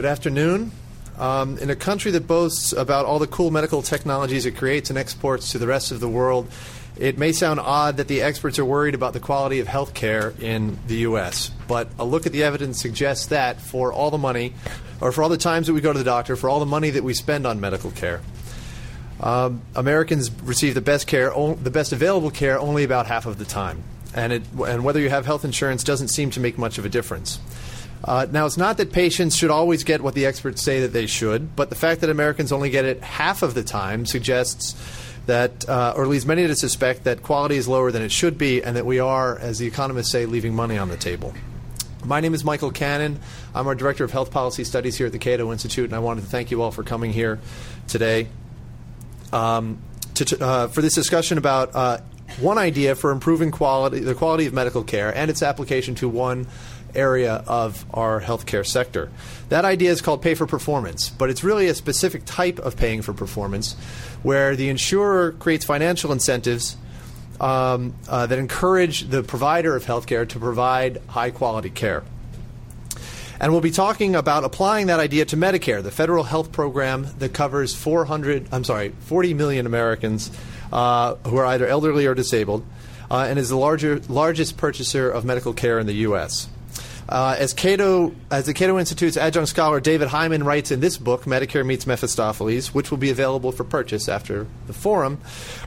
Good afternoon. Um, in a country that boasts about all the cool medical technologies it creates and exports to the rest of the world, it may sound odd that the experts are worried about the quality of health care in the U.S., but a look at the evidence suggests that for all the money, or for all the times that we go to the doctor, for all the money that we spend on medical care, um, Americans receive the best care, o- the best available care, only about half of the time. And, it, and whether you have health insurance doesn't seem to make much of a difference. Uh, now, it's not that patients should always get what the experts say that they should, but the fact that Americans only get it half of the time suggests that, uh, or leads many to suspect, that quality is lower than it should be, and that we are, as the economists say, leaving money on the table. My name is Michael Cannon. I'm our Director of Health Policy Studies here at the Cato Institute, and I wanted to thank you all for coming here today um, to, uh, for this discussion about uh, one idea for improving quality, the quality of medical care and its application to one area of our healthcare sector. That idea is called pay for performance, but it's really a specific type of paying for performance where the insurer creates financial incentives um, uh, that encourage the provider of healthcare to provide high quality care. And we'll be talking about applying that idea to Medicare, the federal health program that covers 400, I'm sorry, 40 million Americans uh, who are either elderly or disabled, uh, and is the larger, largest purchaser of medical care in the U.S. Uh, as Cato, as the Cato Institute's adjunct scholar David Hyman writes in this book, Medicare Meets Mephistopheles, which will be available for purchase after the forum,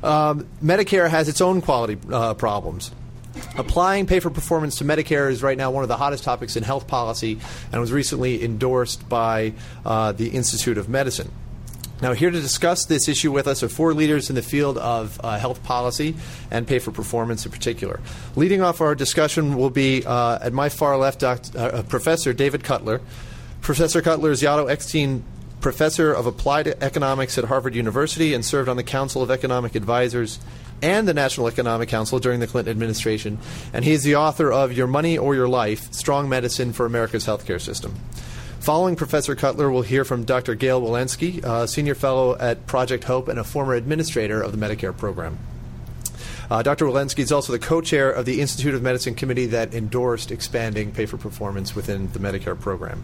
um, Medicare has its own quality uh, problems. Applying pay for performance to Medicare is right now one of the hottest topics in health policy and was recently endorsed by uh, the Institute of Medicine. Now, here to discuss this issue with us are four leaders in the field of uh, health policy and pay for performance in particular. Leading off our discussion will be, uh, at my far left, Dr., uh, Professor David Cutler. Professor Cutler is Otto Eckstein Professor of Applied Economics at Harvard University and served on the Council of Economic Advisors and the National Economic Council during the Clinton administration. And he is the author of Your Money or Your Life Strong Medicine for America's Healthcare System. Following Professor Cutler, we'll hear from Dr. Gail Wilensky, uh, Senior Fellow at Project Hope and a former administrator of the Medicare program. Uh, Dr. Wilensky is also the co chair of the Institute of Medicine committee that endorsed expanding pay for performance within the Medicare program.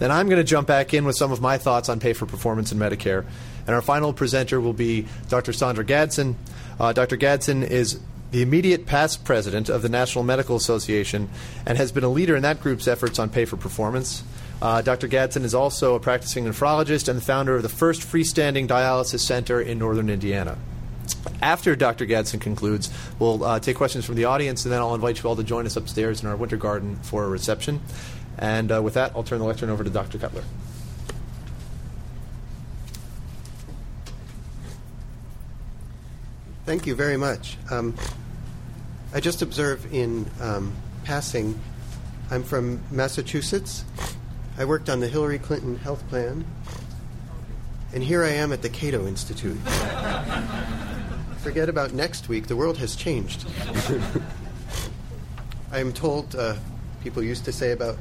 Then I'm going to jump back in with some of my thoughts on pay for performance in Medicare. And our final presenter will be Dr. Sandra Gadson. Uh, Dr. Gadson is the immediate past president of the National Medical Association and has been a leader in that group's efforts on pay for performance. Uh, Dr. Gadson is also a practicing nephrologist and the founder of the first freestanding dialysis center in northern Indiana. After Dr. Gadson concludes, we'll uh, take questions from the audience, and then I'll invite you all to join us upstairs in our winter garden for a reception. And uh, with that, I'll turn the lecture over to Dr. Cutler. Thank you very much. Um, I just observe in um, passing, I'm from Massachusetts. I worked on the Hillary Clinton health plan, and here I am at the Cato Institute. Forget about next week, the world has changed. I am told, uh, people used to say about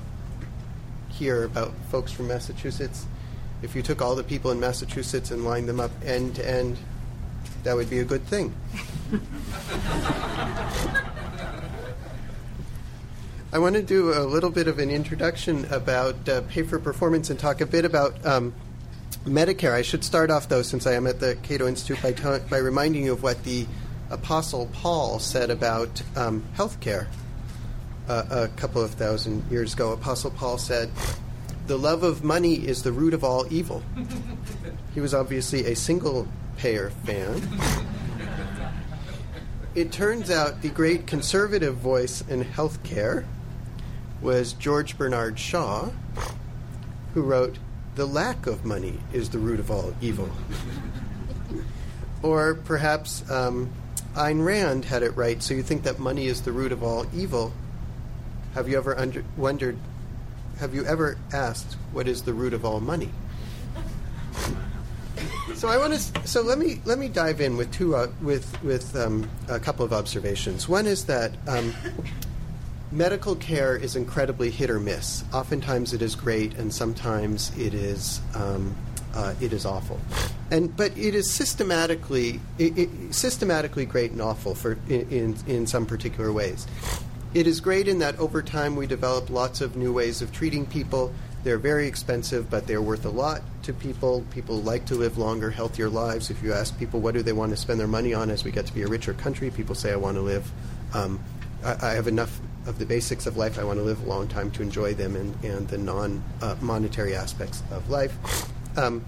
here, about folks from Massachusetts, if you took all the people in Massachusetts and lined them up end to end, that would be a good thing. I want to do a little bit of an introduction about uh, pay for performance and talk a bit about um, Medicare. I should start off, though, since I am at the Cato Institute, by, t- by reminding you of what the Apostle Paul said about um, health care uh, a couple of thousand years ago. Apostle Paul said, The love of money is the root of all evil. he was obviously a single payer fan. it turns out the great conservative voice in healthcare was George Bernard Shaw, who wrote, The lack of money is the root of all evil. or perhaps um, Ayn Rand had it right, so you think that money is the root of all evil. Have you ever under- wondered, have you ever asked what is the root of all money? So I want to. So let me let me dive in with two uh, with with um, a couple of observations. One is that um, medical care is incredibly hit or miss. Oftentimes it is great, and sometimes it is um, uh, it is awful. And but it is systematically it, it, systematically great and awful for in, in in some particular ways. It is great in that over time we develop lots of new ways of treating people, They're very expensive, but they're worth a lot to people. People like to live longer, healthier lives. If you ask people what do they want to spend their money on as we get to be a richer country, people say, I want to live. Um, I, I, have enough of the basics of life. I want to live a long time to enjoy them and, and the non uh, monetary aspects of life. Um,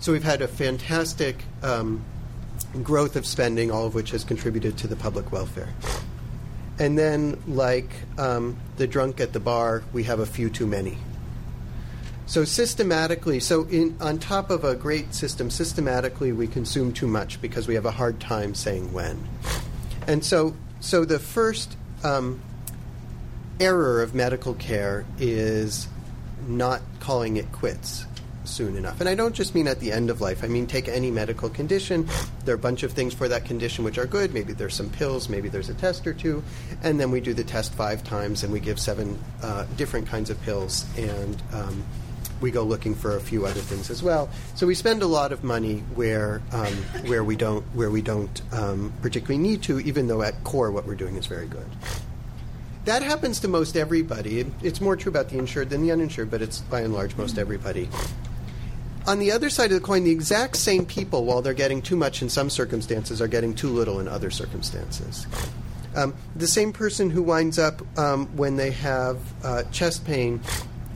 so we've had a fantastic um, growth of spending, all of which has contributed to the public welfare. And then, like um, the drunk at the bar, we have a few too many. So systematically, so in, on top of a great system, systematically we consume too much because we have a hard time saying when. And so, so the first um, error of medical care is not calling it quits soon enough. And I don't just mean at the end of life. I mean, take any medical condition. There are a bunch of things for that condition which are good. Maybe there's some pills, maybe there's a test or two. And then we do the test five times and we give seven uh, different kinds of pills. And um, we go looking for a few other things as well. So we spend a lot of money where, um, where we don't, where we don't um, particularly need to, even though at core what we're doing is very good. That happens to most everybody. It's more true about the insured than the uninsured, but it's by and large most everybody on the other side of the coin, the exact same people, while they're getting too much in some circumstances, are getting too little in other circumstances. Um, the same person who winds up um, when they have uh, chest pain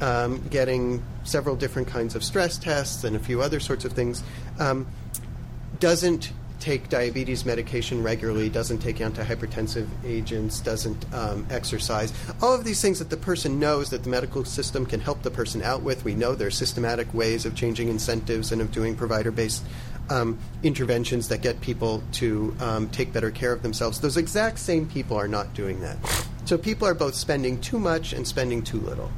um, getting several different kinds of stress tests and a few other sorts of things um, doesn't take diabetes medication regularly, doesn't take antihypertensive agents, doesn't um, exercise. All of these things that the person knows that the medical system can help the person out with. We know there are systematic ways of changing incentives and of doing provider based um, interventions that get people to um, take better care of themselves. Those exact same people are not doing that. So people are both spending too much and spending too little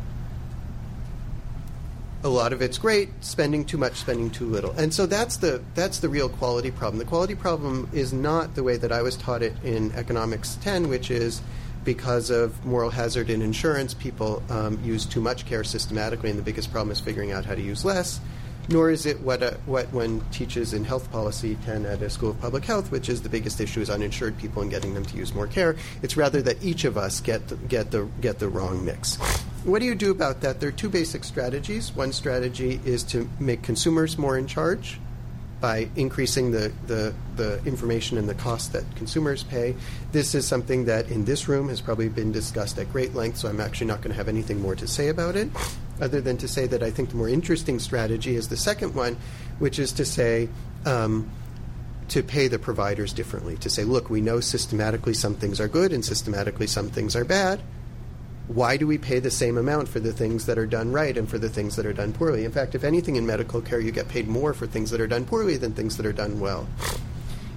a lot of it's great spending too much spending too little and so that's the that's the real quality problem the quality problem is not the way that i was taught it in economics 10 which is because of moral hazard in insurance people um, use too much care systematically and the biggest problem is figuring out how to use less nor is it what, a, what one teaches in health policy 10 at a school of public health, which is the biggest issue is uninsured people and getting them to use more care. It's rather that each of us get the, get the, get the wrong mix. What do you do about that? There are two basic strategies. One strategy is to make consumers more in charge by increasing the, the, the information and the cost that consumers pay. This is something that in this room has probably been discussed at great length, so I'm actually not going to have anything more to say about it, other than to say that I think the more interesting strategy is the second one, which is to say, um, to pay the providers differently. To say, look, we know systematically some things are good and systematically some things are bad why do we pay the same amount for the things that are done right and for the things that are done poorly? In fact, if anything in medical care, you get paid more for things that are done poorly than things that are done well.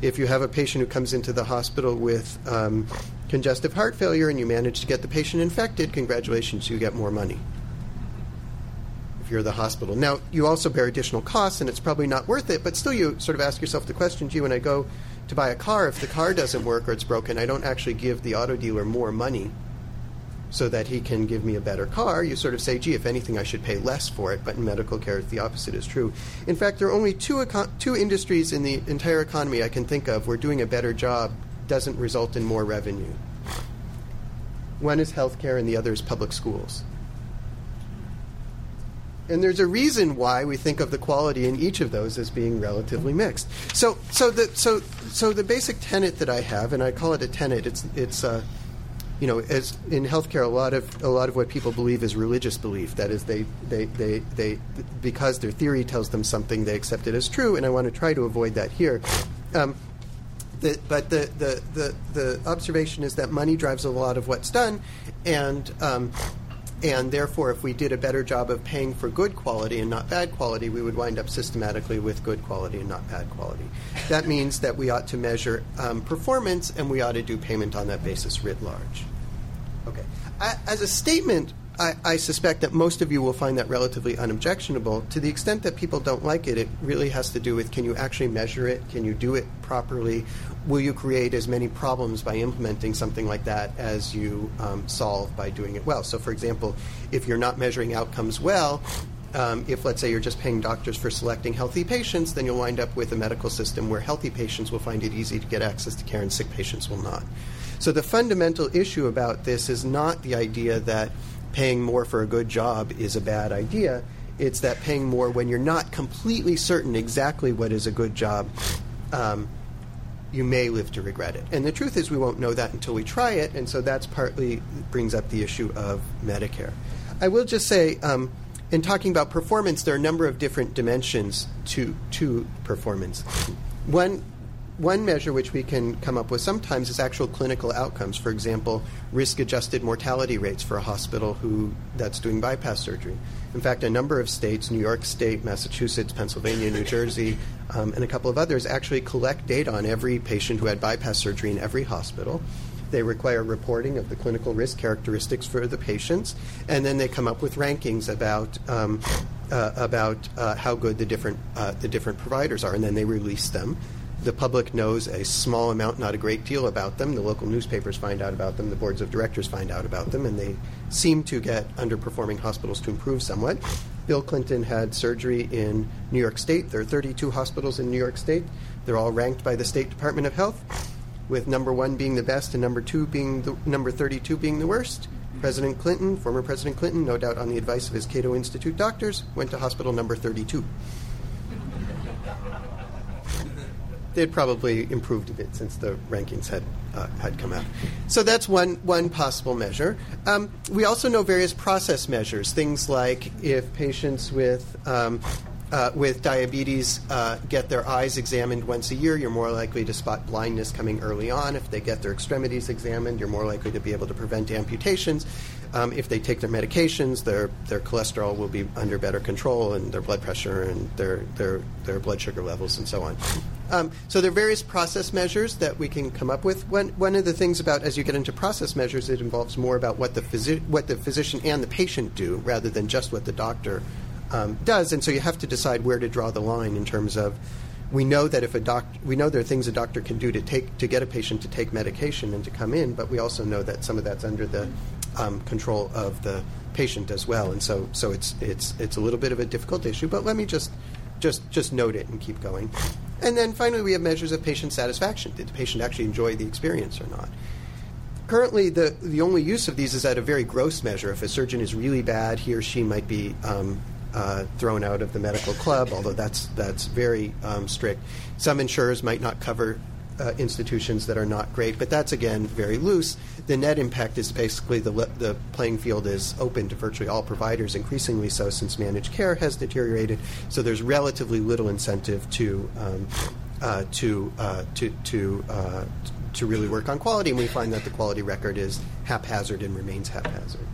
If you have a patient who comes into the hospital with um, congestive heart failure and you manage to get the patient infected, congratulations, you get more money. If you're the hospital. Now, you also bear additional costs, and it's probably not worth it, but still, you sort of ask yourself the question gee, when I go to buy a car, if the car doesn't work or it's broken, I don't actually give the auto dealer more money so that he can give me a better car, you sort of say, gee, if anything, I should pay less for it. But in medical care, the opposite is true. In fact, there are only two, econ- two industries in the entire economy I can think of where doing a better job doesn't result in more revenue. One is healthcare, and the other is public schools. And there's a reason why we think of the quality in each of those as being relatively mixed. So, so the so so the basic tenet that I have, and I call it a tenet. It's it's uh, you know, as in healthcare, a lot of a lot of what people believe is religious belief. That is, they they, they, they because their theory tells them something, they accept it as true. And I want to try to avoid that here. Um, the, but the, the, the, the observation is that money drives a lot of what's done, and um, and therefore, if we did a better job of paying for good quality and not bad quality, we would wind up systematically with good quality and not bad quality. That means that we ought to measure um, performance and we ought to do payment on that basis writ large. Okay. I, as a statement, I, I, suspect that most of you will find that relatively unobjectionable. To the extent that people don't like it, it really has to do with can you actually measure it? Can you do it properly? Will you create as many problems by implementing something like that as you um, solve by doing it well? So, for example, if you're not measuring outcomes well, um, if let's say you're just paying doctors for selecting healthy patients, then you'll wind up with a medical system where healthy patients will find it easy to get access to care and sick patients will not. So the fundamental issue about this is not the idea that paying more for a good job is a bad idea. It's that paying more when you're not completely certain exactly what is a good job, um, you may live to regret it. And the truth is, we won't know that until we try it, and so that's partly brings up the issue of Medicare. I will just say, um, in talking about performance, there are a number of different dimensions to to performance. One one measure which we can come up with sometimes is actual clinical outcomes. For example, risk-adjusted mortality rates for a hospital who that's doing bypass surgery. In fact, a number of states, New York State, Massachusetts, Pennsylvania, New Jersey, um, and a couple of others, actually collect data on every patient who had bypass surgery in every hospital. They require reporting of the clinical risk characteristics for the patients, and then they come up with rankings about um, uh, about uh, how good the different uh, the different providers are, and then they release them the public knows a small amount, not a great deal about them. The local newspapers find out about them, the boards of directors find out about them, and they seem to get underperforming hospitals to improve somewhat. Bill Clinton had surgery in New York State. There are 32 hospitals in New York State. They're all ranked by the State Department of Health, with number one being the best and number two being the number 32 being the worst. President Clinton, former President Clinton, no doubt on the advice of his Cato Institute doctors, went to hospital number 32. They'd probably improved a bit since the rankings had uh, had come out. So that's one one possible measure. Um, we also know various process measures, things like if patients with um, uh, with diabetes uh, get their eyes examined once a year, you're more likely to spot blindness coming early on. If they get their extremities examined, you're more likely to be able to prevent amputations. Um, if they take their medications, their their cholesterol will be under better control, and their blood pressure and their their their blood sugar levels and so on. Um, so there are various process measures that we can come up with. One one of the things about as you get into process measures, it involves more about what the what the physician and the patient do rather than just what the doctor um, does. And so you have to decide where to draw the line in terms of we know that if a doctor, we know there are things a doctor can do to take to get a patient to take medication and to come in, but we also know that some of that's under the um, control of the patient as well, and so so it's it's it's a little bit of a difficult issue. But let me just just just note it and keep going. And then finally, we have measures of patient satisfaction. Did the patient actually enjoy the experience or not? Currently, the, the only use of these is at a very gross measure. If a surgeon is really bad, he or she might be um, uh, thrown out of the medical club, although that's, that's very um, strict. Some insurers might not cover uh, institutions that are not great, but that's again very loose. The net impact is basically the, the playing field is open to virtually all providers, increasingly so since managed care has deteriorated. So there's relatively little incentive to um, uh, to uh, to to uh, to really work on quality, and we find that the quality record is haphazard and remains haphazard.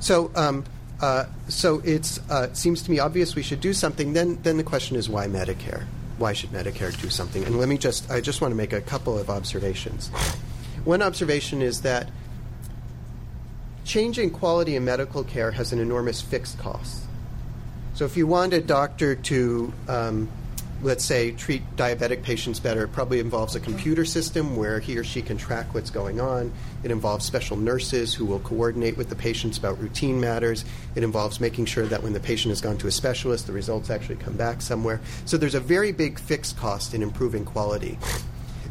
So. Um, uh, so it uh, seems to me obvious we should do something. Then, then the question is why Medicare? Why should Medicare do something? And let me just, I just want to make a couple of observations. One observation is that changing quality in medical care has an enormous fixed cost. So if you want a doctor to um, let's say, treat diabetic patients better, it probably involves a computer system where he or she can track what's going on. It involves special nurses who will coordinate with the patients about routine matters. It involves making sure that when the patient has gone to a specialist, the results actually come back somewhere. So there's a very big fixed cost in improving quality.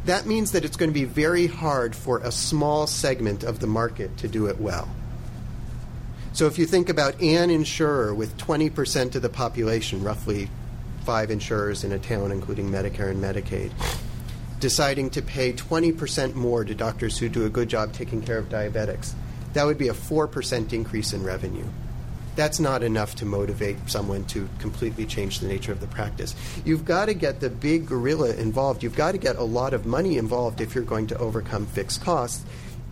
That means that it's going to be very hard for a small segment of the market to do it well. So if you think about an insurer with 20% of the population, roughly five insurers in a town, including Medicare and Medicaid, deciding to pay 20% more to doctors who do a good job taking care of diabetics, that would be a 4% increase in revenue. That's not enough to motivate someone to completely change the nature of the practice. You've got to get the big gorilla involved. You've got to get a lot of money involved if you're going to overcome fixed costs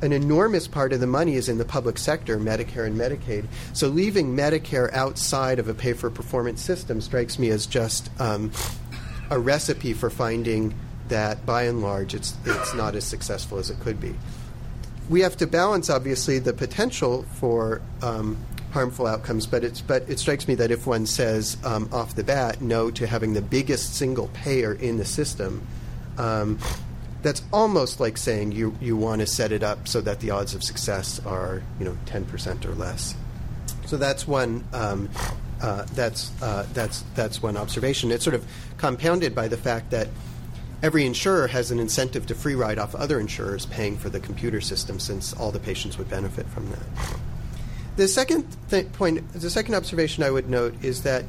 an enormous part of the money is in the public sector, Medicare and Medicaid. So leaving Medicare outside of a pay for performance system strikes me as just um, a recipe for finding that by and large it's, it's not as successful as it could be. We have to balance, obviously, the potential for um, harmful outcomes, but, it's, but it strikes me that if one says um, off the bat no to having the biggest single payer in the system, um, that's almost like saying you, you want to set it up so that the odds of success are you know 10% or less. So that's one um, uh, that's uh, that's that's one observation. It's sort of compounded by the fact that every insurer has an incentive to free ride off other insurers paying for the computer system, since all the patients would benefit from that. The second th- point, the second observation I would note is that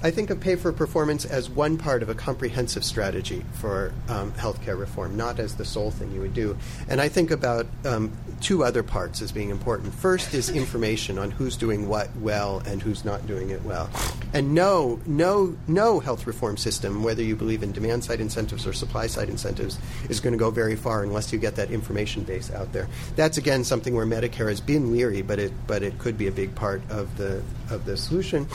I think of pay for performance as one part of a comprehensive strategy for um, healthcare reform, not as the sole thing you would do. And I think about um, two other parts as being important. First is information on who's doing what well and who's not doing it well. And no, no, no health reform system, whether you believe in demand side incentives or supply side incentives, is going to go very far unless you get that information base out there. That's again something where Medicare has been leery, but it but it could be a big part of the of the solution.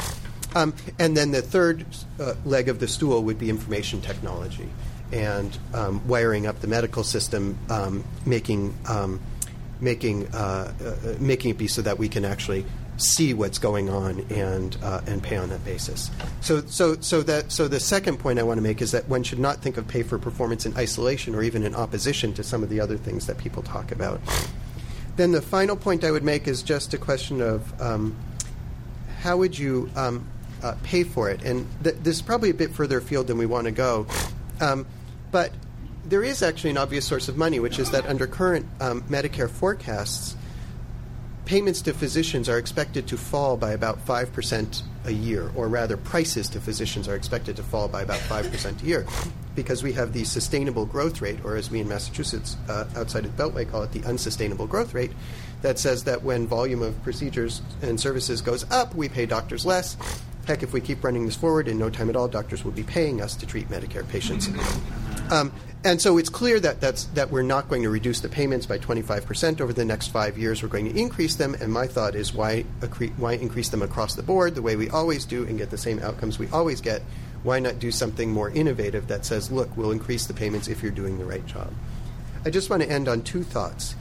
Um, and then the third uh, leg of the stool would be information technology and um, wiring up the medical system, um, making um, making uh, uh, making it be so that we can actually see what's going on and uh, and pay on that basis. So so so that so the second point I want to make is that one should not think of pay for performance in isolation or even in opposition to some of the other things that people talk about. Then the final point I would make is just a question of um, how would you um, uh, pay for it. And th- this is probably a bit further afield than we want to go. Um, but there is actually an obvious source of money, which is that under current um, Medicare forecasts, payments to physicians are expected to fall by about 5% a year, or rather, prices to physicians are expected to fall by about 5% a year, because we have the sustainable growth rate, or as we in Massachusetts uh, outside of the Beltway call it, the unsustainable growth rate, that says that when volume of procedures and services goes up, we pay doctors less, Heck, if we keep running this forward, in no time at all, doctors will be paying us to treat Medicare patients. Um, and so it's clear that, that's, that we're not going to reduce the payments by 25% over the next five years. We're going to increase them. And my thought is why, accre- why increase them across the board the way we always do and get the same outcomes we always get? Why not do something more innovative that says, look, we'll increase the payments if you're doing the right job? I just want to end on two thoughts.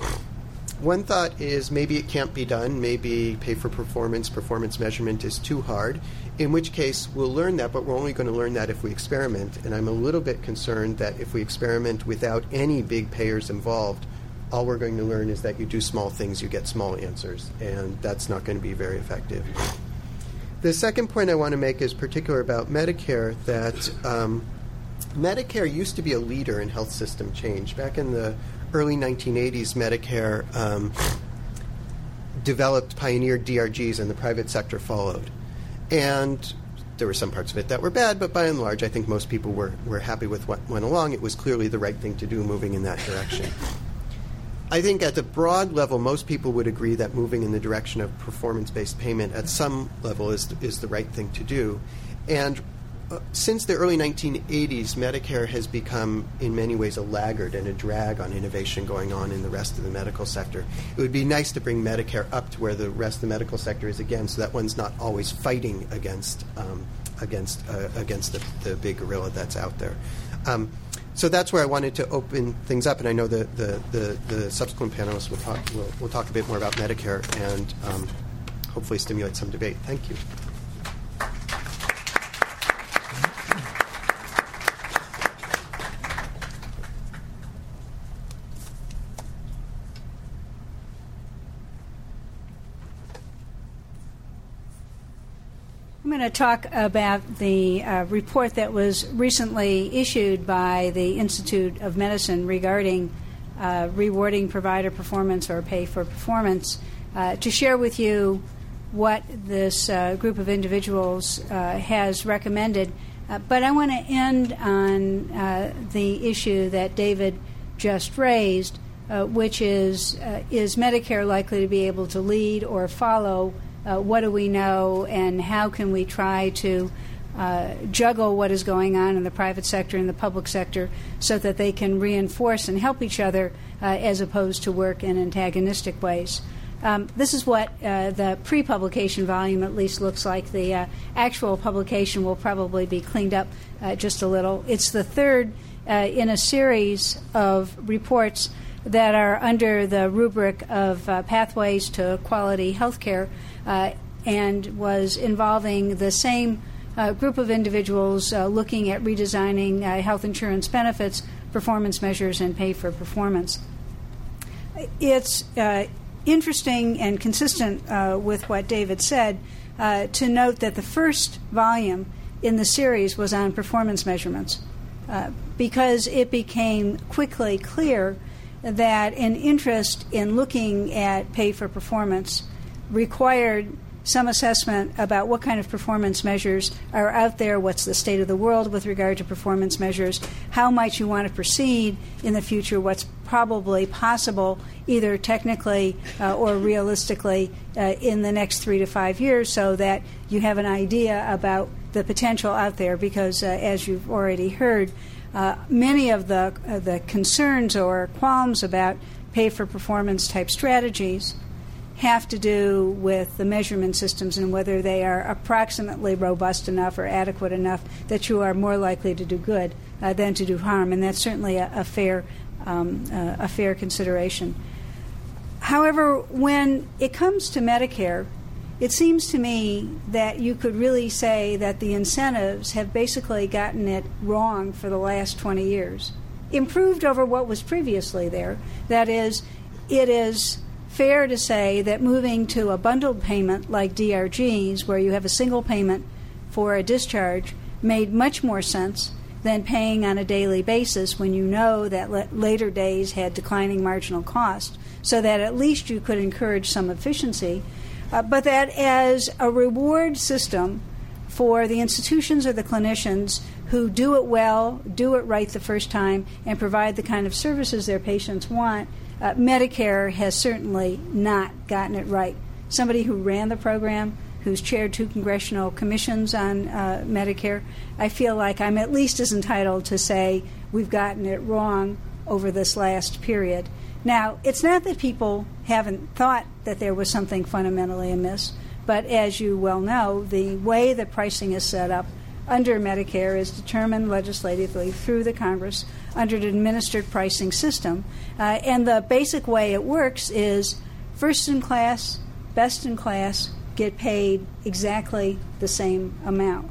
One thought is maybe it can't be done. Maybe pay for performance, performance measurement is too hard in which case we'll learn that, but we're only going to learn that if we experiment. And I'm a little bit concerned that if we experiment without any big payers involved, all we're going to learn is that you do small things, you get small answers, and that's not going to be very effective. The second point I want to make is particular about Medicare that um, Medicare used to be a leader in health system change. Back in the early 1980s, Medicare um, developed, pioneered DRGs, and the private sector followed. And there were some parts of it that were bad, but by and large, I think most people were, were happy with what went along. It was clearly the right thing to do moving in that direction. I think at the broad level, most people would agree that moving in the direction of performance based payment at some level is, is the right thing to do. And since the early 1980s, Medicare has become, in many ways, a laggard and a drag on innovation going on in the rest of the medical sector. It would be nice to bring Medicare up to where the rest of the medical sector is again, so that one's not always fighting against um, against uh, against the, the big gorilla that's out there. Um, so that's where I wanted to open things up, and I know the the, the, the subsequent panelists will talk will, will talk a bit more about Medicare and um, hopefully stimulate some debate. Thank you. Going to talk about the uh, report that was recently issued by the Institute of Medicine regarding uh, rewarding provider performance or pay for performance uh, to share with you what this uh, group of individuals uh, has recommended. Uh, but I want to end on the issue that David just raised, which is is Medicare likely to be able to lead or follow? Uh, what do we know and how can we try to uh, juggle what is going on in the private sector and the public sector so that they can reinforce and help each other uh, as opposed to work in antagonistic ways. Um, this is what uh, the pre publication volume at least looks like. The uh, actual publication will probably be cleaned up uh, just a little. It's the third in a series of reports that are under the rubric of pathways to quality health care uh, and was involving the same uh, group of individuals uh, looking at redesigning health insurance benefits, performance measures, and pay for performance. It's interesting and consistent uh, with what David said uh, to note that the first volume in the series was on performance measurements uh, because it became quickly clear that an interest in looking at pay for performance required some assessment about what kind of performance measures are out there, what's the state of the world with regard to performance measures, how might you want to proceed in the future, what's probably possible, either technically uh, or realistically, uh, in the next three to five years, so that you have an idea about the potential out there. Because, uh, as you've already heard, uh, many of the, uh, the concerns or qualms about pay for performance type strategies have to do with the measurement systems and whether they are approximately robust enough or adequate enough that you are more likely to do good uh, than to do harm, and that's certainly a, a fair um, uh, a fair consideration. However, when it comes to Medicare, it seems to me that you could really say that the incentives have basically gotten it wrong for the last 20 years. Improved over what was previously there. That is, it is fair to say that moving to a bundled payment like DRGs, where you have a single payment for a discharge, made much more sense than paying on a daily basis when you know that le- later days had declining marginal cost, so that at least you could encourage some efficiency. Uh, but that as a reward system for the institutions or the clinicians who do it well, do it right the first time, and provide the kind of services their patients want, uh, Medicare has certainly not gotten it right. Somebody who ran the program, who's chaired two congressional commissions on uh, Medicare, I feel like I'm at least as entitled to say we've gotten it wrong over this last period. Now, it's not that people haven't thought that there was something fundamentally amiss, but as you well know, the way that pricing is set up under Medicare is determined legislatively through the Congress under an administered pricing system. Uh, and the basic way it works is first in class, best in class get paid exactly the same amount.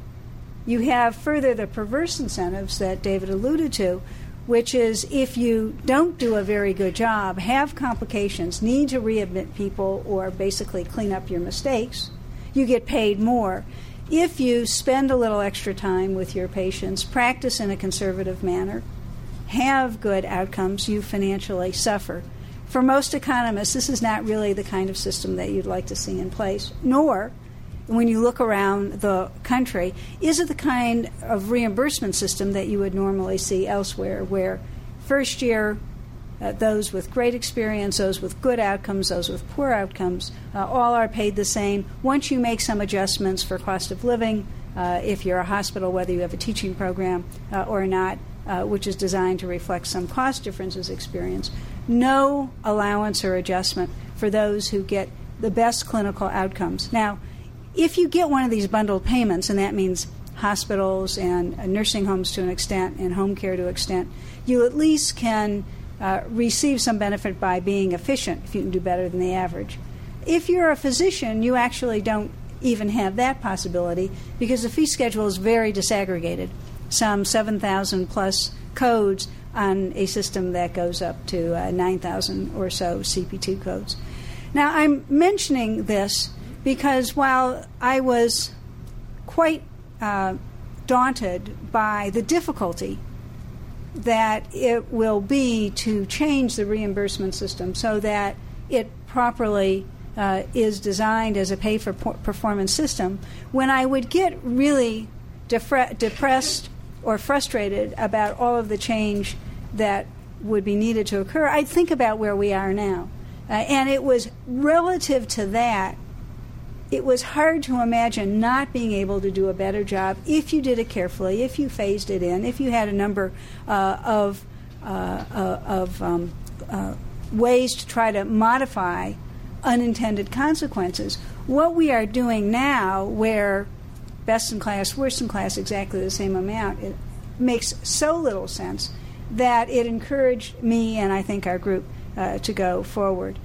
You have further the perverse incentives that David alluded to, which is if you don't do a very good job, have complications, need to readmit people, or basically clean up your mistakes, you get paid more. If you spend a little extra time with your patients, practice in a conservative manner, have good outcomes, you financially suffer. For most economists, this is not really the kind of system that you'd like to see in place, nor, when you look around the country, is it the kind of reimbursement system that you would normally see elsewhere, where first year uh, those with great experience, those with good outcomes, those with poor outcomes, uh, all are paid the same. Once you make some adjustments for cost of living, uh, if you're a hospital, whether you have a teaching program uh, or not, uh, which is designed to reflect some cost differences experienced. No allowance or adjustment for those who get the best clinical outcomes. Now, if you get one of these bundled payments, and that means hospitals and uh, nursing homes to an extent and home care to an extent, you at least can uh, receive some benefit by being efficient if you can do better than the average. If you're a physician, you actually don't even have that possibility because the fee schedule is very disaggregated some 7,000 plus codes on a system that goes up to uh, 9,000 or so CPT codes. Now, I'm mentioning this because while I was quite uh, daunted by the difficulty that it will be to change the reimbursement system so that it properly uh, is designed as a pay for performance system, when I would get really defre- depressed or frustrated about all of the change that would be needed to occur, I'd think about where we are now. Uh, and it was relative to that, it was hard to imagine not being able to do a better job if you did it carefully, if you phased it in, if you had a number uh, of, uh, uh of um, uh, ways to try to modify unintended consequences. What we are doing now, where best in class, worst in class, exactly the same amount. It makes so little sense that it encouraged me and I think our group uh, to go forward.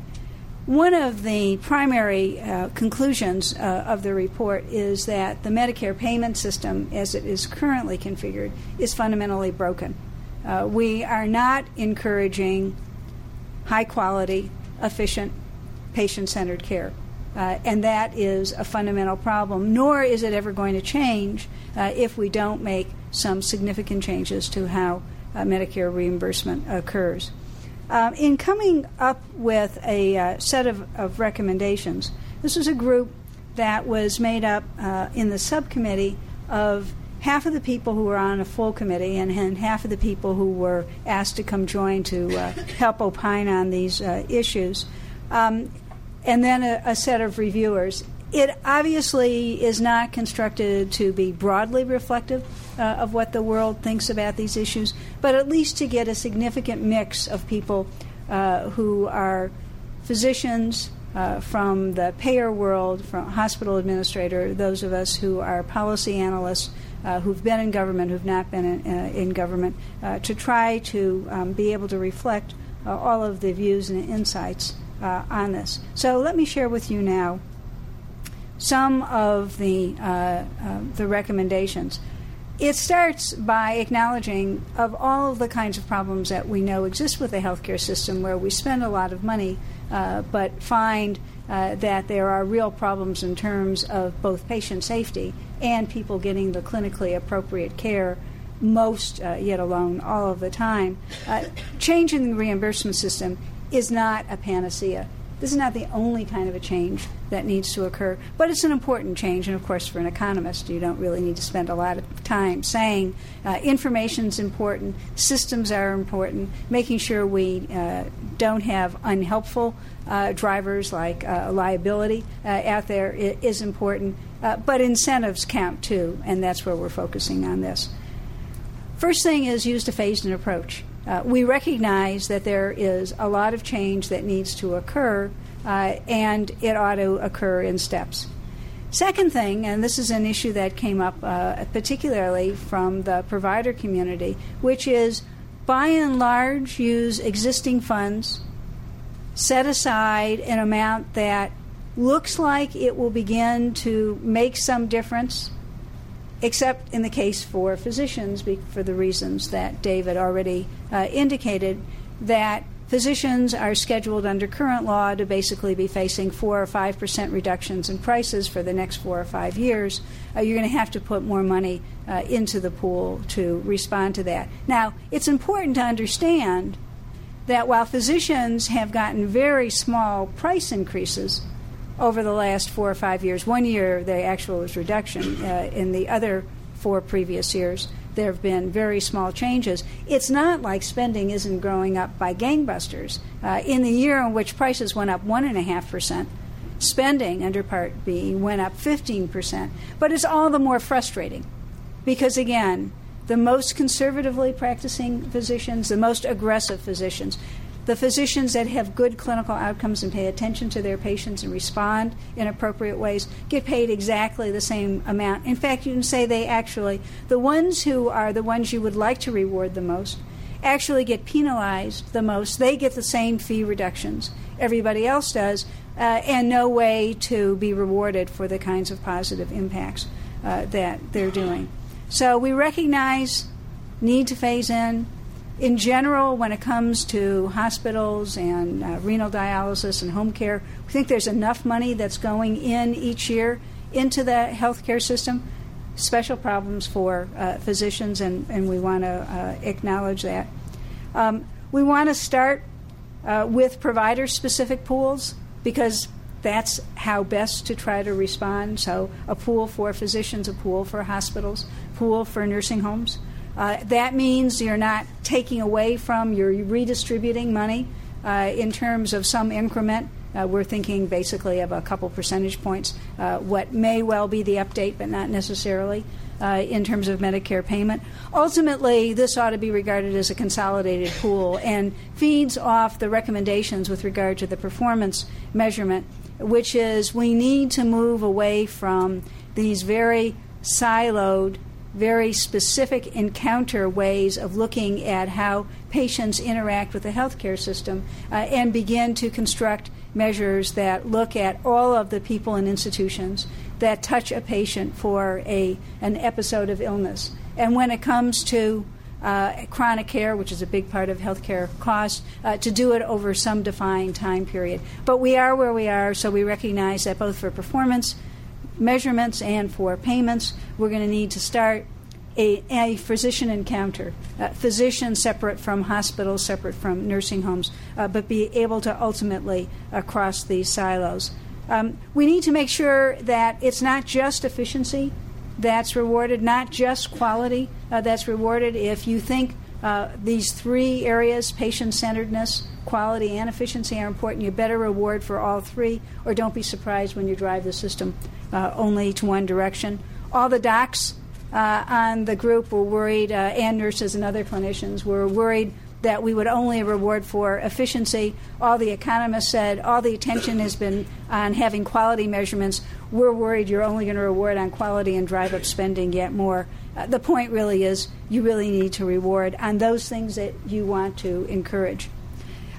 One of the primary uh, conclusions uh, of the report is that the Medicare payment system, as it is currently configured, is fundamentally broken. Uh, we are not encouraging high quality, efficient, patient centered care. Uh, and that is a fundamental problem, nor is it ever going to change uh, if we don't make some significant changes to how uh, Medicare reimbursement occurs. Um, in coming up with a uh, set of, of, recommendations, This was a group that was made up uh, in the subcommittee of half of the people who were on a full committee and, and half of the people who were asked to come join to uh, help opine on these uh, issues, um, and then a, a set of reviewers. It obviously is not constructed to be broadly reflective uh, of what the world thinks about these issues, but at least to get a significant mix of people uh, who are physicians, uh, from the payer world, from hospital administrator, those of us who are policy analysts, uh, who've been in government, who've not been in, uh, in government, uh, to try to um, be able to reflect all of the views and insights on this. So let me share with you now some of the the recommendations. It starts by acknowledging of all the kinds of problems that we know exist with the healthcare system, where we spend a lot of money uh, but find uh, that there are real problems in terms of both patient safety and people getting the clinically appropriate care most, uh, yet alone, all of the time. Uh, changing the reimbursement system is not a panacea. This is not the only kind of a change that needs to occur, but it's an important change. And of course, for an economist, you don't really need to spend a lot of time saying uh, information is important, systems are important, making sure we uh, don't have unhelpful uh, drivers like uh, liability uh, out there is important. Uh, but incentives count too, and that's where we're focusing on this. First thing is use a phased in approach. Uh, we recognize that there is a lot of change that needs to occur, uh, and it ought to occur in steps. Second thing, and this is an issue that came up uh, particularly from the provider community, which is by and large use existing funds, set aside an amount that looks like it will begin to make some difference except in the case for physicians, for the reasons that David already uh, indicated, that physicians are scheduled under current law to basically be facing 4 or 5 percent reductions in prices for the next four or five years. Uh, you're going to have to put more money uh, into the pool to respond to that. Now, it's important to understand that while physicians have gotten very small price increases, over the last four or five years. One year, the actual was reduction. Uh, in the other four previous years, there have been very small changes. It's not like spending isn't growing up by gangbusters. Uh, in the year in which prices went up 1.5%, spending under Part B went up 15%. But it's all the more frustrating because, again, the most conservatively practicing physicians, the most aggressive physicians, the physicians that have good clinical outcomes and pay attention to their patients and respond in appropriate ways get paid exactly the same amount. In fact, you can say they actually, the ones who are the ones you would like to reward the most, actually get penalized the most. They get the same fee reductions everybody else does, uh, and no way to be rewarded for the kinds of positive impacts uh, that they're doing. So we recognize need to phase in in general, when it comes to hospitals and uh, renal dialysis and home care, we think there's enough money that's going in each year into the healthcare system. Special problems for uh, physicians, and, and we want to uh, acknowledge that. Um, we want to start uh, with provider specific pools because that's how best to try to respond. So, a pool for physicians, a pool for hospitals, pool for nursing homes. Uh, that means you're not taking away from, you're redistributing money uh, in terms of some increment. Uh, we're thinking basically of a couple percentage points, uh, what may well be the update, but not necessarily. Uh, in terms of Medicare payment. Ultimately, this ought to be regarded as a consolidated pool and feeds off the recommendations with regard to the performance measurement, which is we need to move away from these very siloed very specific encounter ways of looking at how patients interact with the healthcare system uh, and begin to construct measures that look at all of the people and institutions that touch a patient for a, an episode of illness. And when it comes to uh, chronic care, which is a big part of healthcare costs, uh, to do it over some defined time period. But we are where we are, so we recognize that both for performance measurements and for payments, we're going to need to start a, a physician encounter, uh, physicians separate from hospitals, separate from nursing homes, uh, but be able to ultimately uh, cross these silos. Um, we need to make sure that it's not just efficiency that's rewarded, not just quality uh, that's rewarded. If you think uh, these three areas patient centeredness, quality, and efficiency are important, you better reward for all three, or don't be surprised when you drive the system uh, only to one direction. All the docs uh, on the group were worried, uh, and nurses and other clinicians were worried that we would only reward for efficiency. All the economists said all the attention has been on having quality measurements. We're worried you're only going to reward on quality and drive up spending yet more. Uh, the point really is you really need to reward on those things that you want to encourage.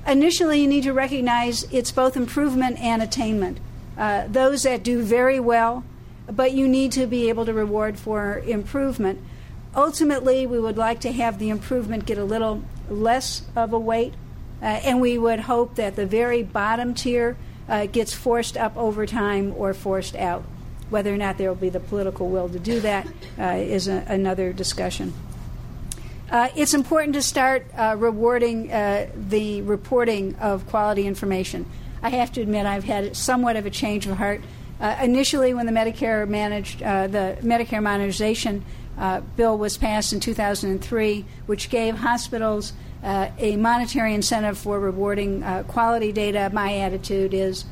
Initially, you need to recognize it's both improvement and attainment. Uh, those that do very well, but you need to be able to reward for improvement. Ultimately, we would like to have the improvement get a little less of a weight, uh, and we would hope that the very bottom tier uh, gets forced up over time or forced out. Whether or not there will be the political will to do that uh, is a, another discussion. Uh, it's important to start uh, rewarding uh, the reporting of quality information. I have to admit, I've had somewhat of a change of heart. initially, when the Medicare managed the Medicare modernization uh, bill was passed in 2003, which gave hospitals uh, a monetary incentive for rewarding uh, quality data. My attitude is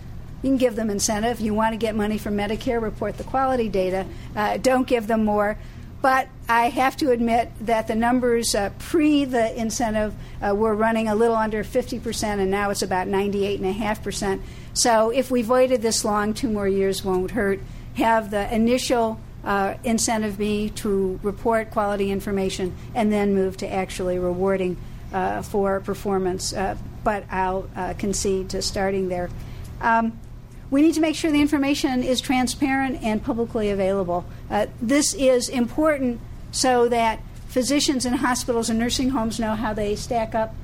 you can give them incentive. You want to get money from Medicare, report the quality data. Uh, don't give them more. But I have to admit that the numbers uh, pre the incentive uh, were running a little under 50%, and now it's about 98.5%. So if we've waited this long, two more years won't hurt. Have the initial uh, incentive be to report quality information and then move to actually rewarding uh, for performance. Uh, but I'll uh, concede to starting there. Um, we need to make sure the information is transparent and publicly available. Uh, this is important so that physicians in hospitals and nursing homes know how they stack up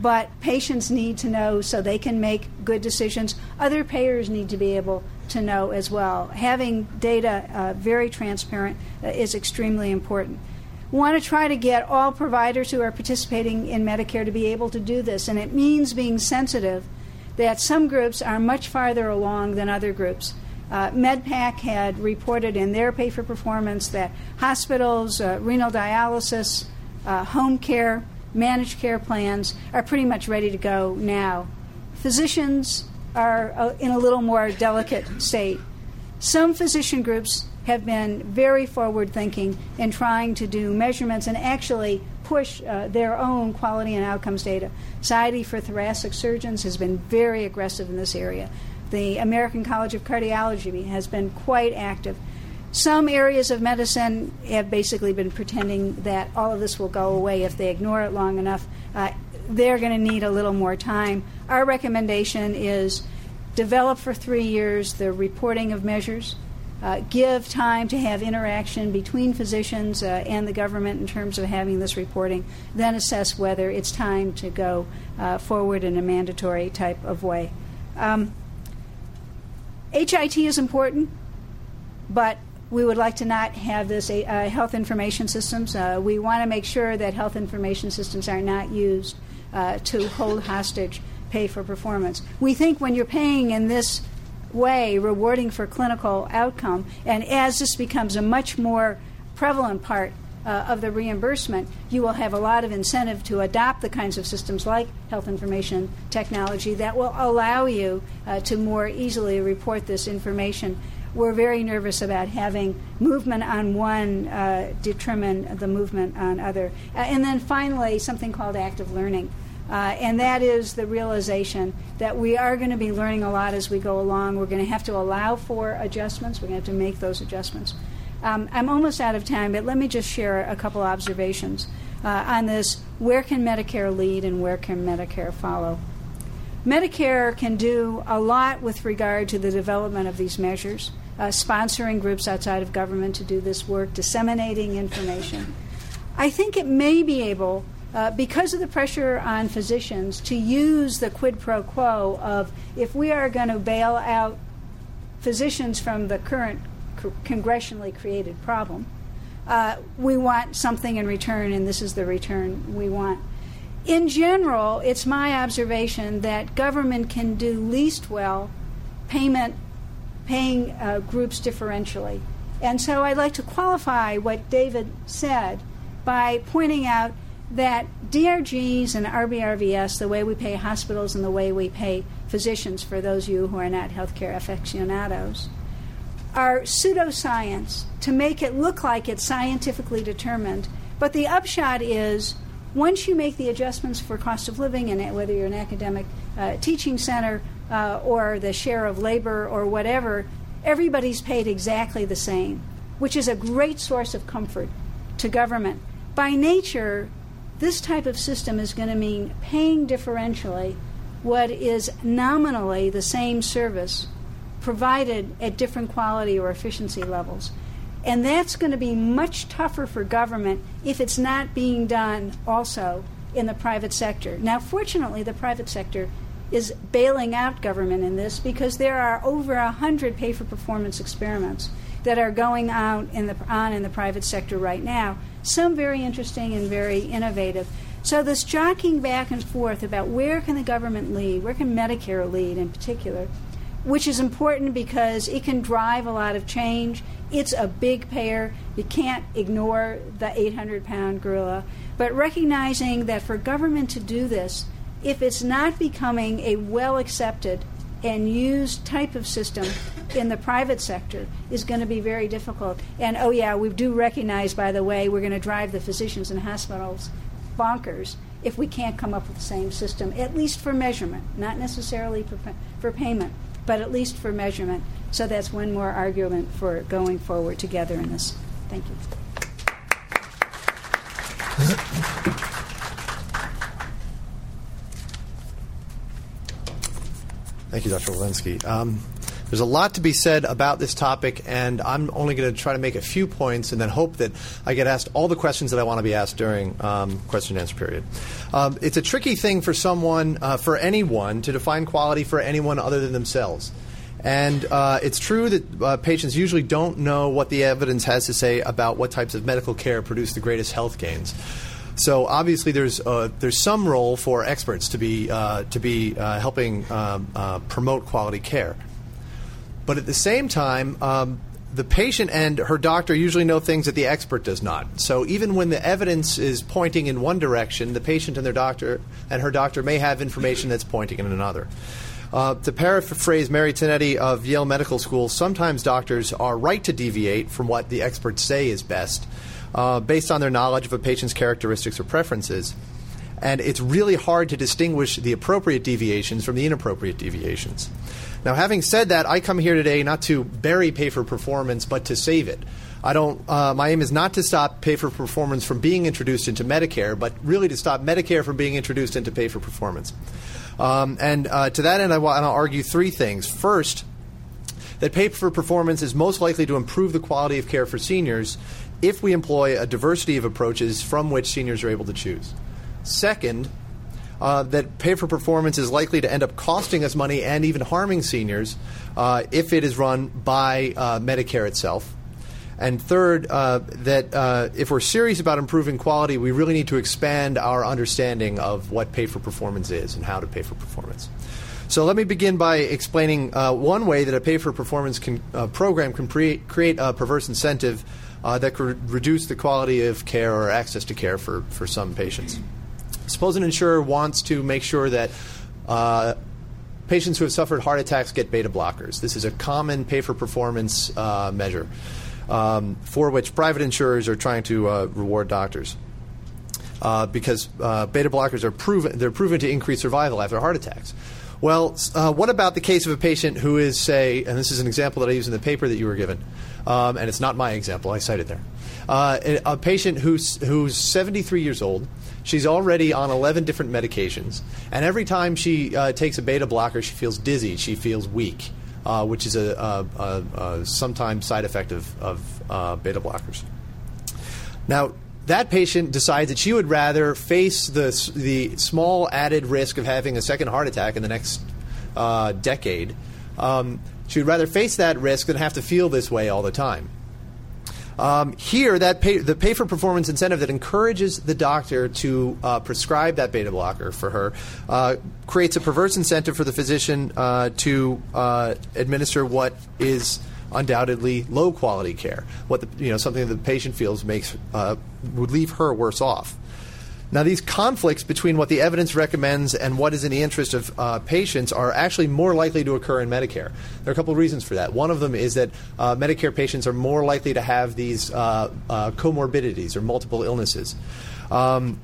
but patients need to know so they can make good decisions. Other payers need to be able to know as well. Having data uh, very transparent uh, is extremely important. We want to try to get all providers who are participating in Medicare to be able to do this, and it means being sensitive that some groups are much farther along than other groups. Uh, MedPAC had reported in their pay for performance that hospitals, uh, renal dialysis, uh, home care, managed care plans are pretty much ready to go now. Physicians are uh, in a little more delicate state. Some physician groups have been very forward thinking in trying to do measurements and actually push uh, their own quality and outcomes data. Society for Thoracic Surgeons has been very aggressive in this area. The American College of Cardiology has been quite active. Some areas of medicine have basically been pretending that all of this will go away if they ignore it long enough. Uh, they're going to need a little more time. Our recommendation is develop for three years the reporting of measures. Uh, give time to have interaction between physicians uh, and the government in terms of having this reporting, then assess whether it's time to go uh, forward in a mandatory type of way. Um, HIT is important, but we would like to not have this uh, health information systems. Uh, we want to make sure that health information systems are not used to hold hostage pay for performance. We think when you're paying in this way, rewarding for clinical outcome, and as this becomes a much more prevalent part uh, of the reimbursement, you will have a lot of incentive to adopt the kinds of systems like health information technology that will allow you uh, to more easily report this information we're very nervous about having movement on one uh, determine the movement on other. Uh, and then finally, something called active learning. Uh, and that is the realization that we are going to be learning a lot as we go along. We're going to have to allow for adjustments. We're going to have to make those adjustments. Um, I'm almost out of time, but let me just share a couple observations uh, on this. Where can Medicare lead and where can Medicare follow? Medicare can do a lot with regard to the development of these measures uh, sponsoring groups outside of government to do this work, disseminating information. I think it may be able, uh, because of the pressure on physicians, to use the quid pro quo of if we are going to bail out physicians from the current co- congressionally created problem, uh, we want something in return, and this is the return we want. In general, it's my observation that government can do least well payment paying uh, groups differentially. And so I'd like to qualify what David said by pointing out that DRGs and RBRVS, the way we pay hospitals and the way we pay physicians, for those of you who are not healthcare aficionados, are pseudoscience to make it look like it's scientifically determined. But the upshot is once you make the adjustments for cost of living, and whether you're an academic uh, teaching center uh, or the share of labor or whatever, everybody's paid exactly the same, which is a great source of comfort to government. By nature, this type of system is going to mean paying differentially what is nominally the same service provided at different quality or efficiency levels. And that's going to be much tougher for government if it's not being done also in the private sector. Now, fortunately, the private sector is bailing out government in this because there are over a hundred pay for performance experiments that are going out in the, on in the private sector right now. Some very interesting and very innovative. So this jockeying back and forth about where can the government lead, where can Medicare lead in particular, which is important because it can drive a lot of change. It's a big payer. You can't ignore the 800 pound gorilla. But recognizing that for government to do this, if it's not becoming a well accepted and used type of system in the private sector is going to be very difficult. And oh, yeah, we do recognize, by the way, we're going to drive the physicians and hospitals bonkers if we can't come up with the same system, at least for measurement, not necessarily for, for payment but at least for measurement. So that's one more argument for going forward together in this. Thank you. Thank you, Dr. Wilensky. Um, there's a lot to be said about this topic, and I'm only going to try to make a few points and then hope that I get asked all the questions that I want to be asked during um, question and answer period. Um, it's a tricky thing for someone, uh, for anyone, to define quality for anyone other than themselves. And uh, it's true that uh, patients usually don't know what the evidence has to say about what types of medical care produce the greatest health gains. So obviously, there's uh, there's some role for experts to be uh, to be uh, helping um, uh, promote quality care. But at the same time, um, the patient and her doctor usually know things that the expert does not. So even when the evidence is pointing in one direction, the patient and their doctor and her doctor may have information that's pointing in another. Uh, to paraphrase Mary Tinetti of Yale Medical School, sometimes doctors are right to deviate from what the experts say is best uh, based on their knowledge of a patient's characteristics or preferences. And it's really hard to distinguish the appropriate deviations from the inappropriate deviations. Now, having said that, I come here today not to bury pay for performance, but to save it. I don't. Uh, my aim is not to stop pay for performance from being introduced into Medicare, but really to stop Medicare from being introduced into pay for performance. Um, and uh, to that end, I want to argue three things. First, that pay for performance is most likely to improve the quality of care for seniors if we employ a diversity of approaches from which seniors are able to choose. Second, uh, that pay for performance is likely to end up costing us money and even harming seniors uh, if it is run by uh, Medicare itself. And third, uh, that uh, if we're serious about improving quality, we really need to expand our understanding of what pay for performance is and how to pay for performance. So let me begin by explaining uh, one way that a pay for performance can, program can pre- create a perverse incentive that could reduce the quality of care or access to care for, for some patients. Suppose an insurer wants to make sure that uh, patients who have suffered heart attacks get beta blockers. This is a common pay for performance uh, measure um, for which private insurers are trying to uh, reward doctors. Uh, because uh, beta blockers are proven, they're proven to increase survival after heart attacks. Well, uh, what about the case of a patient who is, say, and this is an example that I use in the paper that you were given, um, and it's not my example, I cited there. a patient who's, who's 73 years old, She's already on 11 different medications, and every time she uh, takes a beta blocker, she feels dizzy, she feels weak, uh, which is a, a, a, a, sometimes side effect of, of uh, beta blockers. Now, that patient decides that she would rather face the, the small added risk of having a second heart attack in the next uh, decade. Um, she would rather face that risk than have to feel this way all the time. Um, here, that pay, the pay for performance incentive that encourages the doctor to uh, prescribe that beta blocker for her uh, creates a perverse incentive for the physician uh, to uh, administer what is undoubtedly low quality care, what the, you know something that the patient feels makes uh, would leave her worse off. Now, these conflicts between what the evidence recommends and what is in the interest of uh, patients are actually more likely to occur in Medicare. There are a couple of reasons for that. One of them is that uh, Medicare patients are more likely to have these uh, uh comorbidities or multiple illnesses. Um,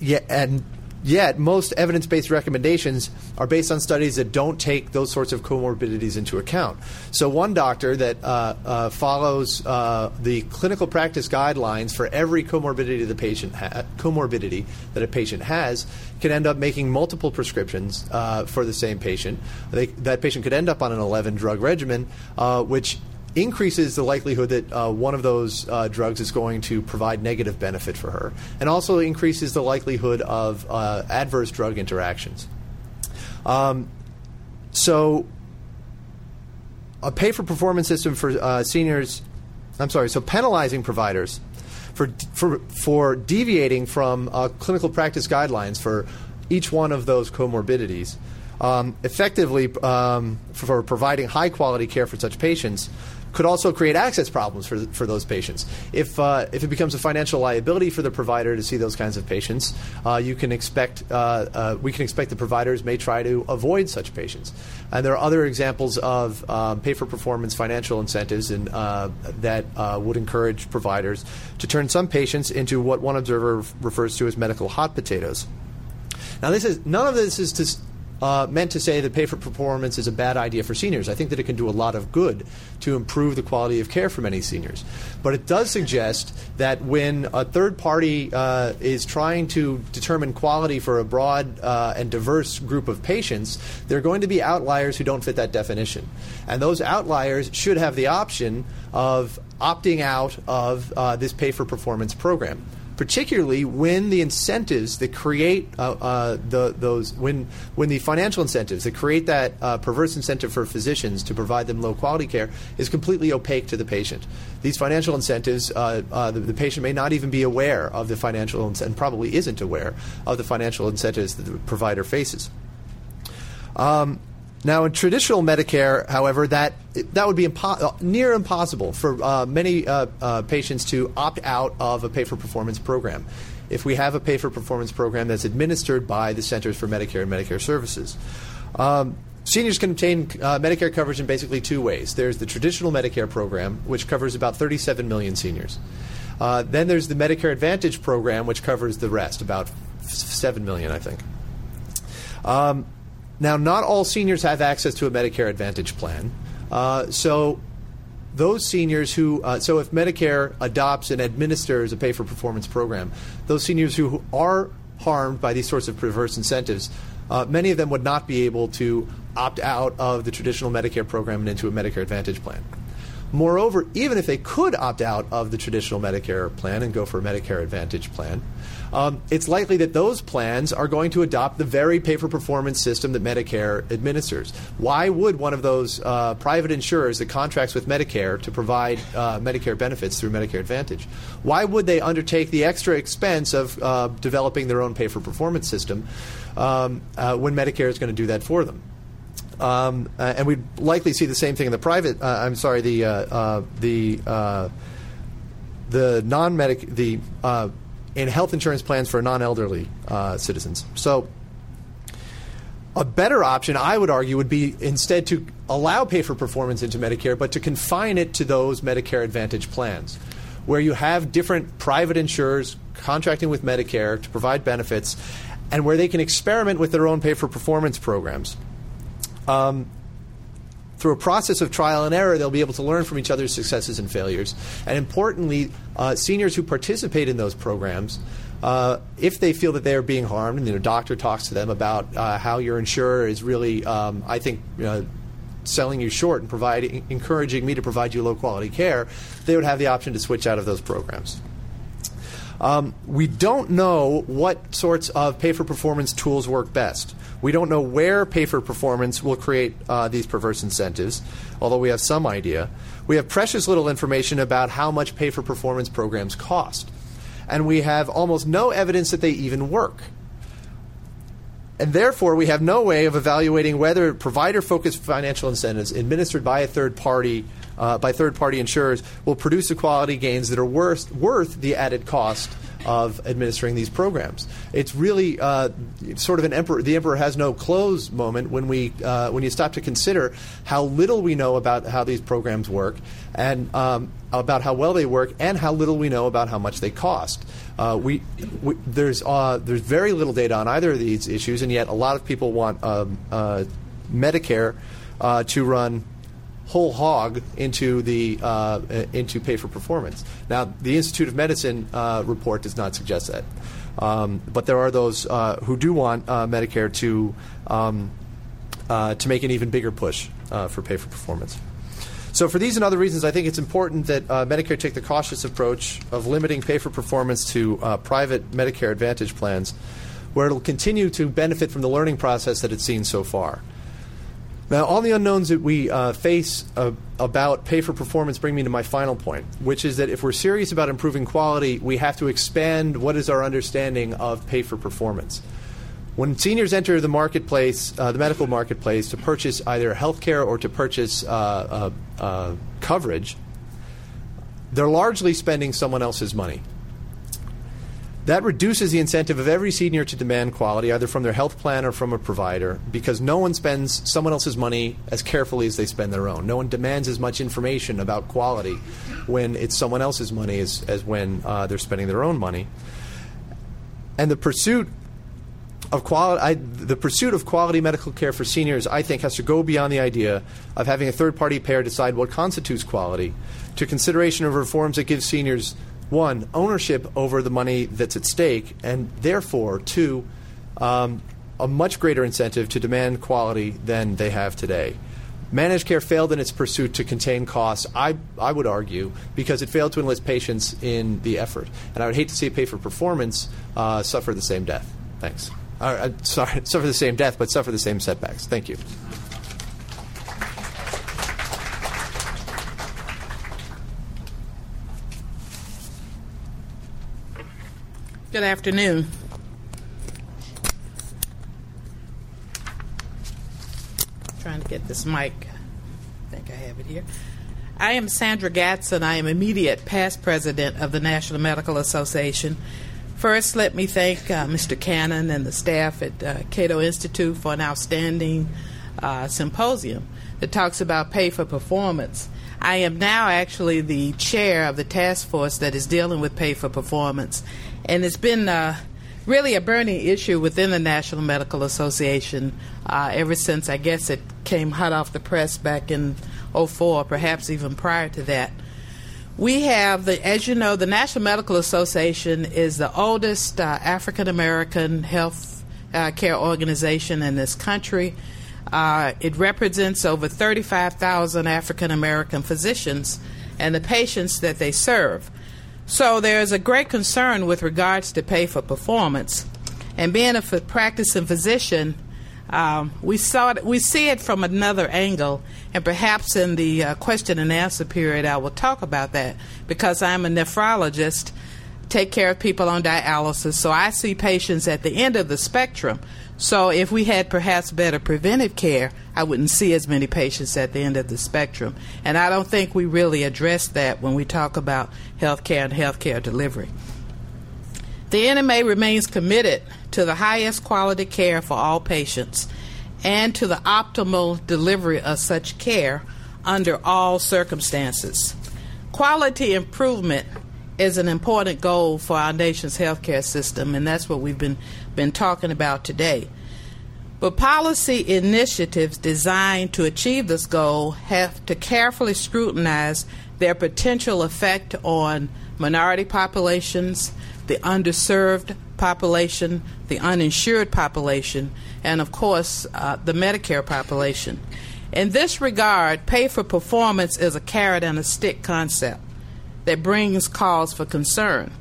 yeah, and Yet, most evidence based recommendations are based on studies that don't take those sorts of comorbidities into account. So, one doctor that uh, uh, follows uh, the clinical practice guidelines for every comorbidity the patient ha- comorbidity that a patient has can end up making multiple prescriptions uh, for the same patient. They, that patient could end up on an 11 drug regimen, uh, which increases the likelihood that uh, one of those uh, drugs is going to provide negative benefit for her, and also increases the likelihood of uh, adverse drug interactions. Um, so, a pay for performance system for uh, seniors, I'm sorry, so penalizing providers for, for, for deviating from uh, clinical practice guidelines for each one of those comorbidities. Um, effectively, um, for providing high quality care for such patients, could also create access problems for, for those patients. If, uh, if it becomes a financial liability for the provider to see those kinds of patients, uh, you can expect, uh, uh we can expect the providers may try to avoid such patients. And there are other examples of um, pay for performance financial incentives in, uh, that uh, would encourage providers to turn some patients into what one observer refers to as medical hot potatoes. Now, this is none of this is to uh, meant to say that pay for performance is a bad idea for seniors. I think that it can do a lot of good to improve the quality of care for many seniors. But it does suggest that when a third party uh, is trying to determine quality for a broad uh, and diverse group of patients, there are going to be outliers who don't fit that definition. And those outliers should have the option of opting out of uh, this pay for performance program particularly when the incentives that create uh, uh, the, those when when the financial incentives that create that uh, perverse incentive for physicians to provide them low quality care is completely opaque to the patient. These financial incentives, uh, uh, the, the, patient may not even be aware of the financial incentives and probably isn't aware of the financial incentives that the provider faces. Um, now, in traditional Medicare, however, that that would be impo- uh, near impossible for uh, many uh, uh, patients to opt out of a pay for performance program. If we have a pay for performance program that's administered by the Centers for Medicare and Medicare Services. Um, Seniors can obtain uh, Medicare coverage in basically two ways. There's the traditional Medicare program, which covers about 37 million seniors. Uh, then there's the Medicare Advantage program, which covers the rest, about 7 million, I think. Um, now, not all seniors have access to a Medicare Advantage plan. Uh, so, those seniors who, uh, so if Medicare adopts and administers a pay for performance program, those seniors who are harmed by these sorts of perverse incentives, uh, many of them would not be able to opt out of the traditional Medicare program and into a Medicare Advantage plan. Moreover, even if they could opt out of the traditional Medicare plan and go for a Medicare Advantage plan, um, it's likely that those plans are going to adopt the very pay for performance system that Medicare administers. Why would one of those uh, private insurers that contracts with Medicare to provide uh, Medicare benefits through Medicare Advantage, why would they undertake the extra expense of uh, developing their own pay for performance system um, uh, when Medicare is going to do that for them? Um, uh, and we'd likely see the same thing in the private. Uh, I'm sorry, the the the non-medic the uh, in health insurance plans for non-elderly citizens. So. A better option, I would argue, would be instead to allow pay for performance into Medicare, but to confine it to those Medicare Advantage plans, where you have different private insurers contracting with Medicare to provide benefits, and where they can experiment with their own pay for performance programs. Um, through a process of trial and error, they'll be able to learn from each other's successes and failures. And importantly, uh, seniors who participate in those programs, uh, if they feel that they are being harmed, and the doctor talks to them about uh, how your insurer is really, um, I think, selling you short and providing, encouraging me to provide you low quality care, they would have the option to switch out of those programs. Um, we don't know what sorts of pay for performance tools work best. We don't know where pay for performance will create uh, these perverse incentives, although we have some idea. We have precious little information about how much pay for performance programs cost. And we have almost no evidence that they even work. And therefore, we have no way of evaluating whether provider focused financial incentives administered by a third party, uh, by third party insurers, will produce the quality gains that are worth, worth the added cost of administering these programs. It's really uh, sort of an emperor. The emperor has no clothes moment when we uh, when you stop to consider how little we know about how these programs work and um, about how well they work, and how little we know about how much they cost. Uh, we, we, there's uh, there's very little data on either of these issues, and yet a lot of people want um, uh, Medicare uh, to run whole hog into the uh, into pay for performance. Now, the Institute of Medicine uh, report does not suggest that, um, but there are those uh, who do want uh, Medicare to um, uh, to make an even bigger push uh, for pay for performance. So, for these and other reasons, I think it's important that Medicare take the cautious approach of limiting pay for performance to private Medicare Advantage plans, where it'll continue to benefit from the learning process that it's seen so far. Now, all the unknowns that we uh, face uh, about pay for performance bring me to my final point, which is that if we're serious about improving quality, we have to expand what is our understanding of pay for performance. When seniors enter the marketplace, uh, the medical marketplace, to purchase either health care or to purchase uh, uh, uh, coverage, they're largely spending someone else's money. That reduces the incentive of every senior to demand quality, either from their health plan or from a provider, because no one spends someone else's money as carefully as they spend their own. No one demands as much information about quality when it's someone else's money as, as when uh, they're spending their own money. And the pursuit of quality, the pursuit of quality medical care for seniors, I think, has to go beyond the idea of having a third-party payer decide what constitutes quality, to consideration of reforms that give seniors one, ownership over the money that's at stake, and therefore, two, um, a much greater incentive to demand quality than they have today. Managed care failed in its pursuit to contain costs, I, I would argue, because it failed to enlist patients in the effort. And I would hate to see it pay for performance uh, suffer the same death. Thanks. Uh, uh, sorry, suffer the same death, but suffer the same setbacks. Thank you. Good afternoon. Trying to get this mic. I think I have it here. I am Sandra Gadson. I am immediate past president of the National Medical Association. First, let me thank uh, Mr. Cannon and the staff at uh, Cato Institute for an outstanding uh, symposium that talks about pay for performance. I am now actually the chair of the task force that is dealing with pay for performance, and it's been uh, really a burning issue within the National Medical Association uh, ever since I guess it came hot off the press back in 04, perhaps even prior to that. We have, the, as you know, the National Medical Association is the oldest uh, African American health uh, care organization in this country. Uh, it represents over 35,000 African American physicians and the patients that they serve. So there's a great concern with regards to pay for performance. And being a practicing physician, um, we saw it, we see it from another angle, and perhaps in the uh, question and answer period, I will talk about that because I'm a nephrologist, take care of people on dialysis, so I see patients at the end of the spectrum. So if we had perhaps better preventive care, I wouldn't see as many patients at the end of the spectrum. And I don't think we really address that when we talk about health care and healthcare delivery. The NMA remains committed to the highest quality care for all patients and to the optimal delivery of such care under all circumstances. Quality improvement is an important goal for our nation's healthcare system, and that's what we've been, been talking about today. But policy initiatives designed to achieve this goal have to carefully scrutinize their potential effect on minority populations, the underserved population, the uninsured population, and of course, uh, the Medicare population. In this regard, pay for performance is a carrot and a stick concept that brings cause for concern.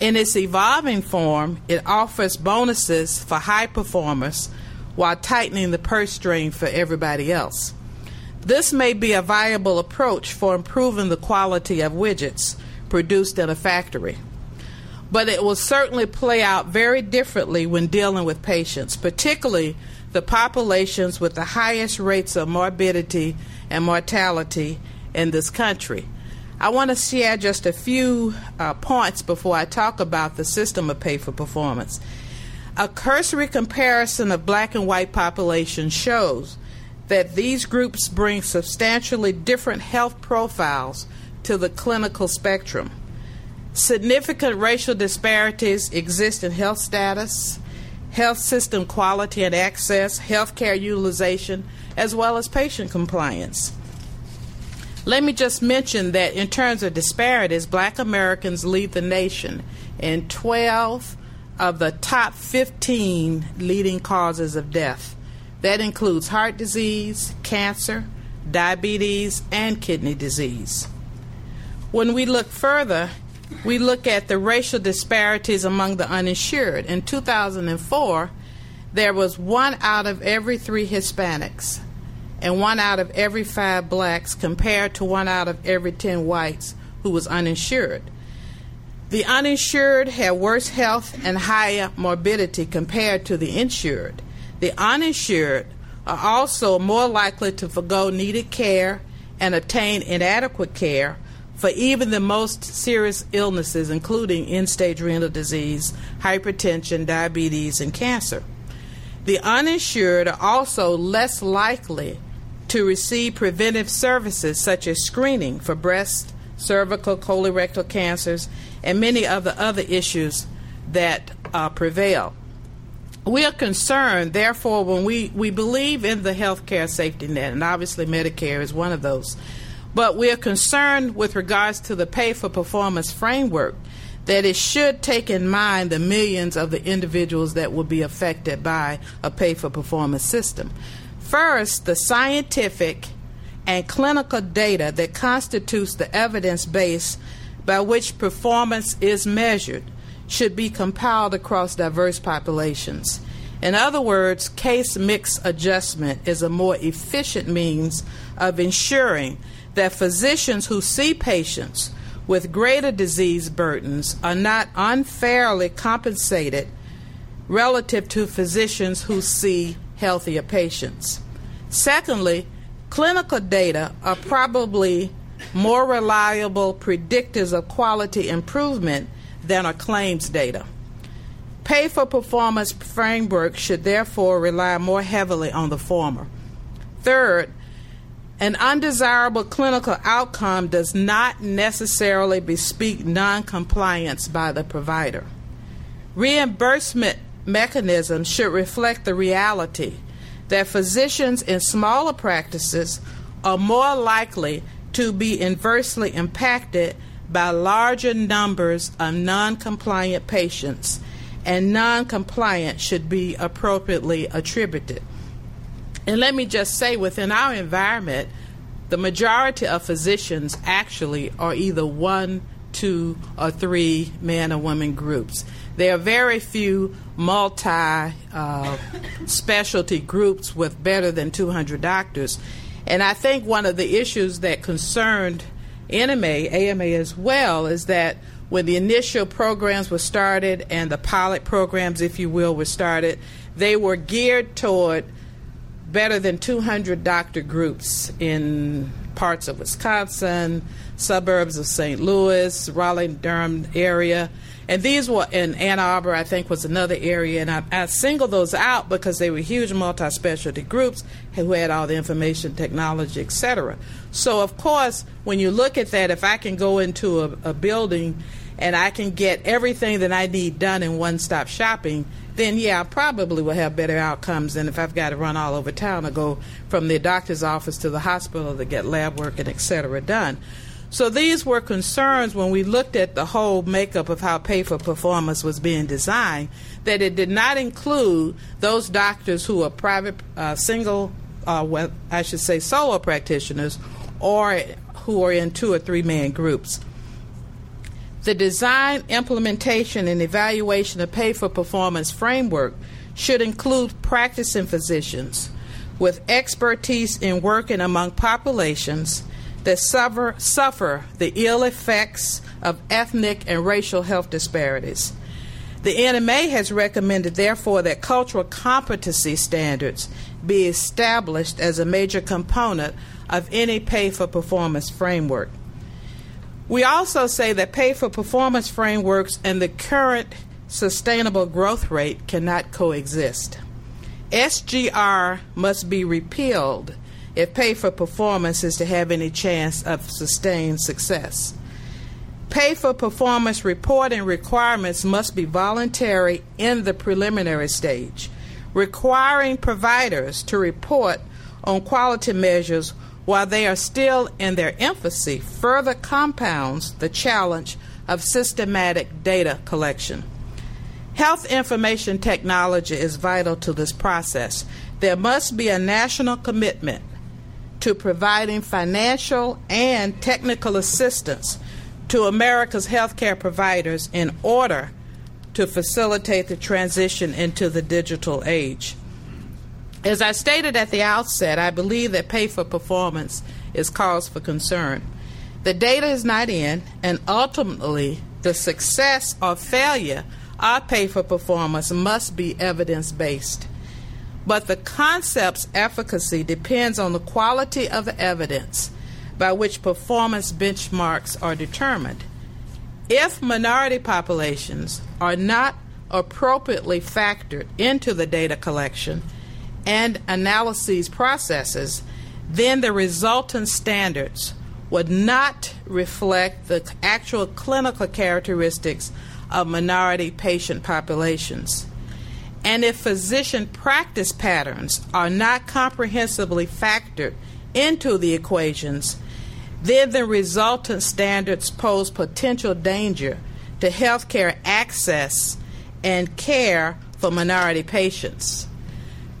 In its evolving form, it offers bonuses for high performers while tightening the purse string for everybody else. This may be a viable approach for improving the quality of widgets produced in a factory. But it will certainly play out very differently when dealing with patients, particularly the populations with the highest rates of morbidity and mortality in this country. I want to share just a few uh, points before I talk about the system of pay for performance. A cursory comparison of black and white populations shows that these groups bring substantially different health profiles to the clinical spectrum. Significant racial disparities exist in health status, health system quality and access, healthcare utilization, as well as patient compliance. Let me just mention that in terms of disparities, black Americans lead the nation in 12 of the top 15 leading causes of death. That includes heart disease, cancer, diabetes, and kidney disease. When we look further, we look at the racial disparities among the uninsured. In 2004, there was one out of every three Hispanics and one out of every five blacks compared to one out of every 10 whites who was uninsured. The uninsured had worse health and higher morbidity compared to the insured. The uninsured are also more likely to forego needed care and obtain inadequate care for even the most serious illnesses, including end stage renal disease, hypertension, diabetes, and cancer. The uninsured are also less likely to receive preventive services such as screening for breast, cervical, colorectal cancers, and many of the other issues that uh, prevail. We are concerned, therefore, when we, we believe in the health care safety net, and obviously Medicare is one of those, but we are concerned with regards to the pay for performance framework that it should take in mind the millions of the individuals that will be affected by a pay for performance system. First, the scientific and clinical data that constitutes the evidence base by which performance is measured should be compiled across diverse populations. In other words, case mix adjustment is a more efficient means of ensuring that physicians who see patients with greater disease burdens are not unfairly compensated relative to physicians who see healthier patients. Secondly, clinical data are probably more reliable predictors of quality improvement than are claims data. Pay for performance framework should therefore rely more heavily on the former. Third, an undesirable clinical outcome does not necessarily bespeak noncompliance by the provider. Reimbursement mechanisms should reflect the reality that physicians in smaller practices are more likely to be inversely impacted by larger numbers of non compliant patients, and non compliance should be appropriately attributed. And let me just say, within our environment, the majority of physicians actually are either one, two, or three man or woman groups. There are very few multi uh, specialty groups with better than 200 doctors. And I think one of the issues that concerned NMA, AMA as well, is that when the initial programs were started and the pilot programs, if you will, were started, they were geared toward better than 200 doctor groups in parts of Wisconsin, suburbs of St. Louis, Raleigh, Durham area. And these were in Ann Arbor, I think, was another area. And I, I singled those out because they were huge multi specialty groups who had all the information technology, et cetera. So, of course, when you look at that, if I can go into a, a building and I can get everything that I need done in one stop shopping, then yeah, I probably will have better outcomes than if I've got to run all over town or go from the doctor's office to the hospital to get lab work and et cetera done. So these were concerns when we looked at the whole makeup of how pay for performance was being designed, that it did not include those doctors who are private, uh, single, uh, well, I should say solo practitioners, or who are in two or three man groups. The design, implementation, and evaluation of pay for performance framework should include practicing physicians with expertise in working among populations that suffer, suffer the ill effects of ethnic and racial health disparities. The NMA has recommended, therefore, that cultural competency standards be established as a major component of any pay for performance framework. We also say that pay for performance frameworks and the current sustainable growth rate cannot coexist. SGR must be repealed if pay for performance is to have any chance of sustained success. Pay for performance reporting requirements must be voluntary in the preliminary stage. Requiring providers to report on quality measures while they are still in their infancy further compounds the challenge of systematic data collection. Health information technology is vital to this process. There must be a national commitment to providing financial and technical assistance to America's healthcare providers in order to facilitate the transition into the digital age. As I stated at the outset, I believe that pay for performance is cause for concern. The data is not in, and ultimately, the success or failure of pay for performance must be evidence based. But the concept's efficacy depends on the quality of the evidence by which performance benchmarks are determined. If minority populations are not appropriately factored into the data collection and analyses processes, then the resultant standards would not reflect the actual clinical characteristics of minority patient populations. And if physician practice patterns are not comprehensively factored into the equations, then the resultant standards pose potential danger to healthcare access and care for minority patients.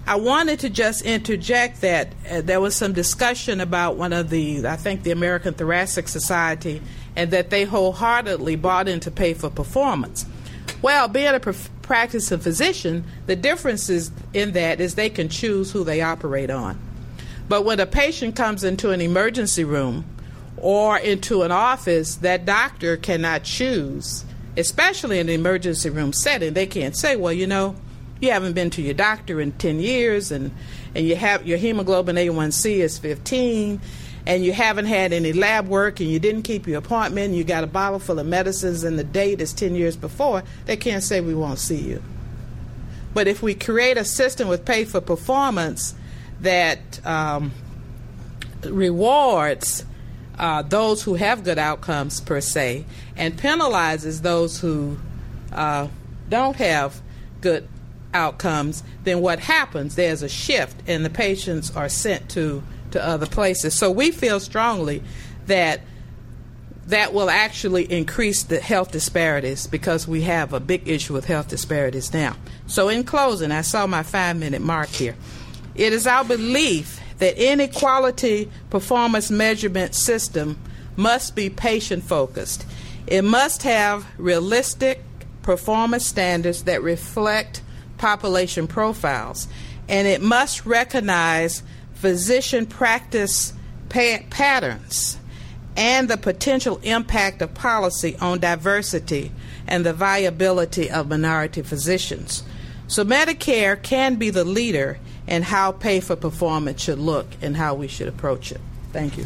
I wanted to just interject that uh, there was some discussion about one of the, I think, the American Thoracic Society, and that they wholeheartedly bought into pay for performance. Well, being a prof- practicing physician, the difference is in that is they can choose who they operate on. But when a patient comes into an emergency room or into an office, that doctor cannot choose, especially in the emergency room setting. They can't say, well, you know, you haven't been to your doctor in 10 years and, and you have your hemoglobin A1C is 15 and you haven't had any lab work and you didn't keep your appointment and you got a bottle full of medicines and the date is 10 years before, they can't say we won't see you. But if we create a system with pay for performance that um, rewards uh, those who have good outcomes per se and penalizes those who uh, don't have good outcomes, then what happens? There's a shift, and the patients are sent to, to other places. So we feel strongly that that will actually increase the health disparities because we have a big issue with health disparities now. So, in closing, I saw my five minute mark here. It is our belief that any quality performance measurement system must be patient focused. It must have realistic performance standards that reflect population profiles, and it must recognize physician practice pa- patterns and the potential impact of policy on diversity and the viability of minority physicians. So, Medicare can be the leader in how pay for performance should look and how we should approach it. Thank you.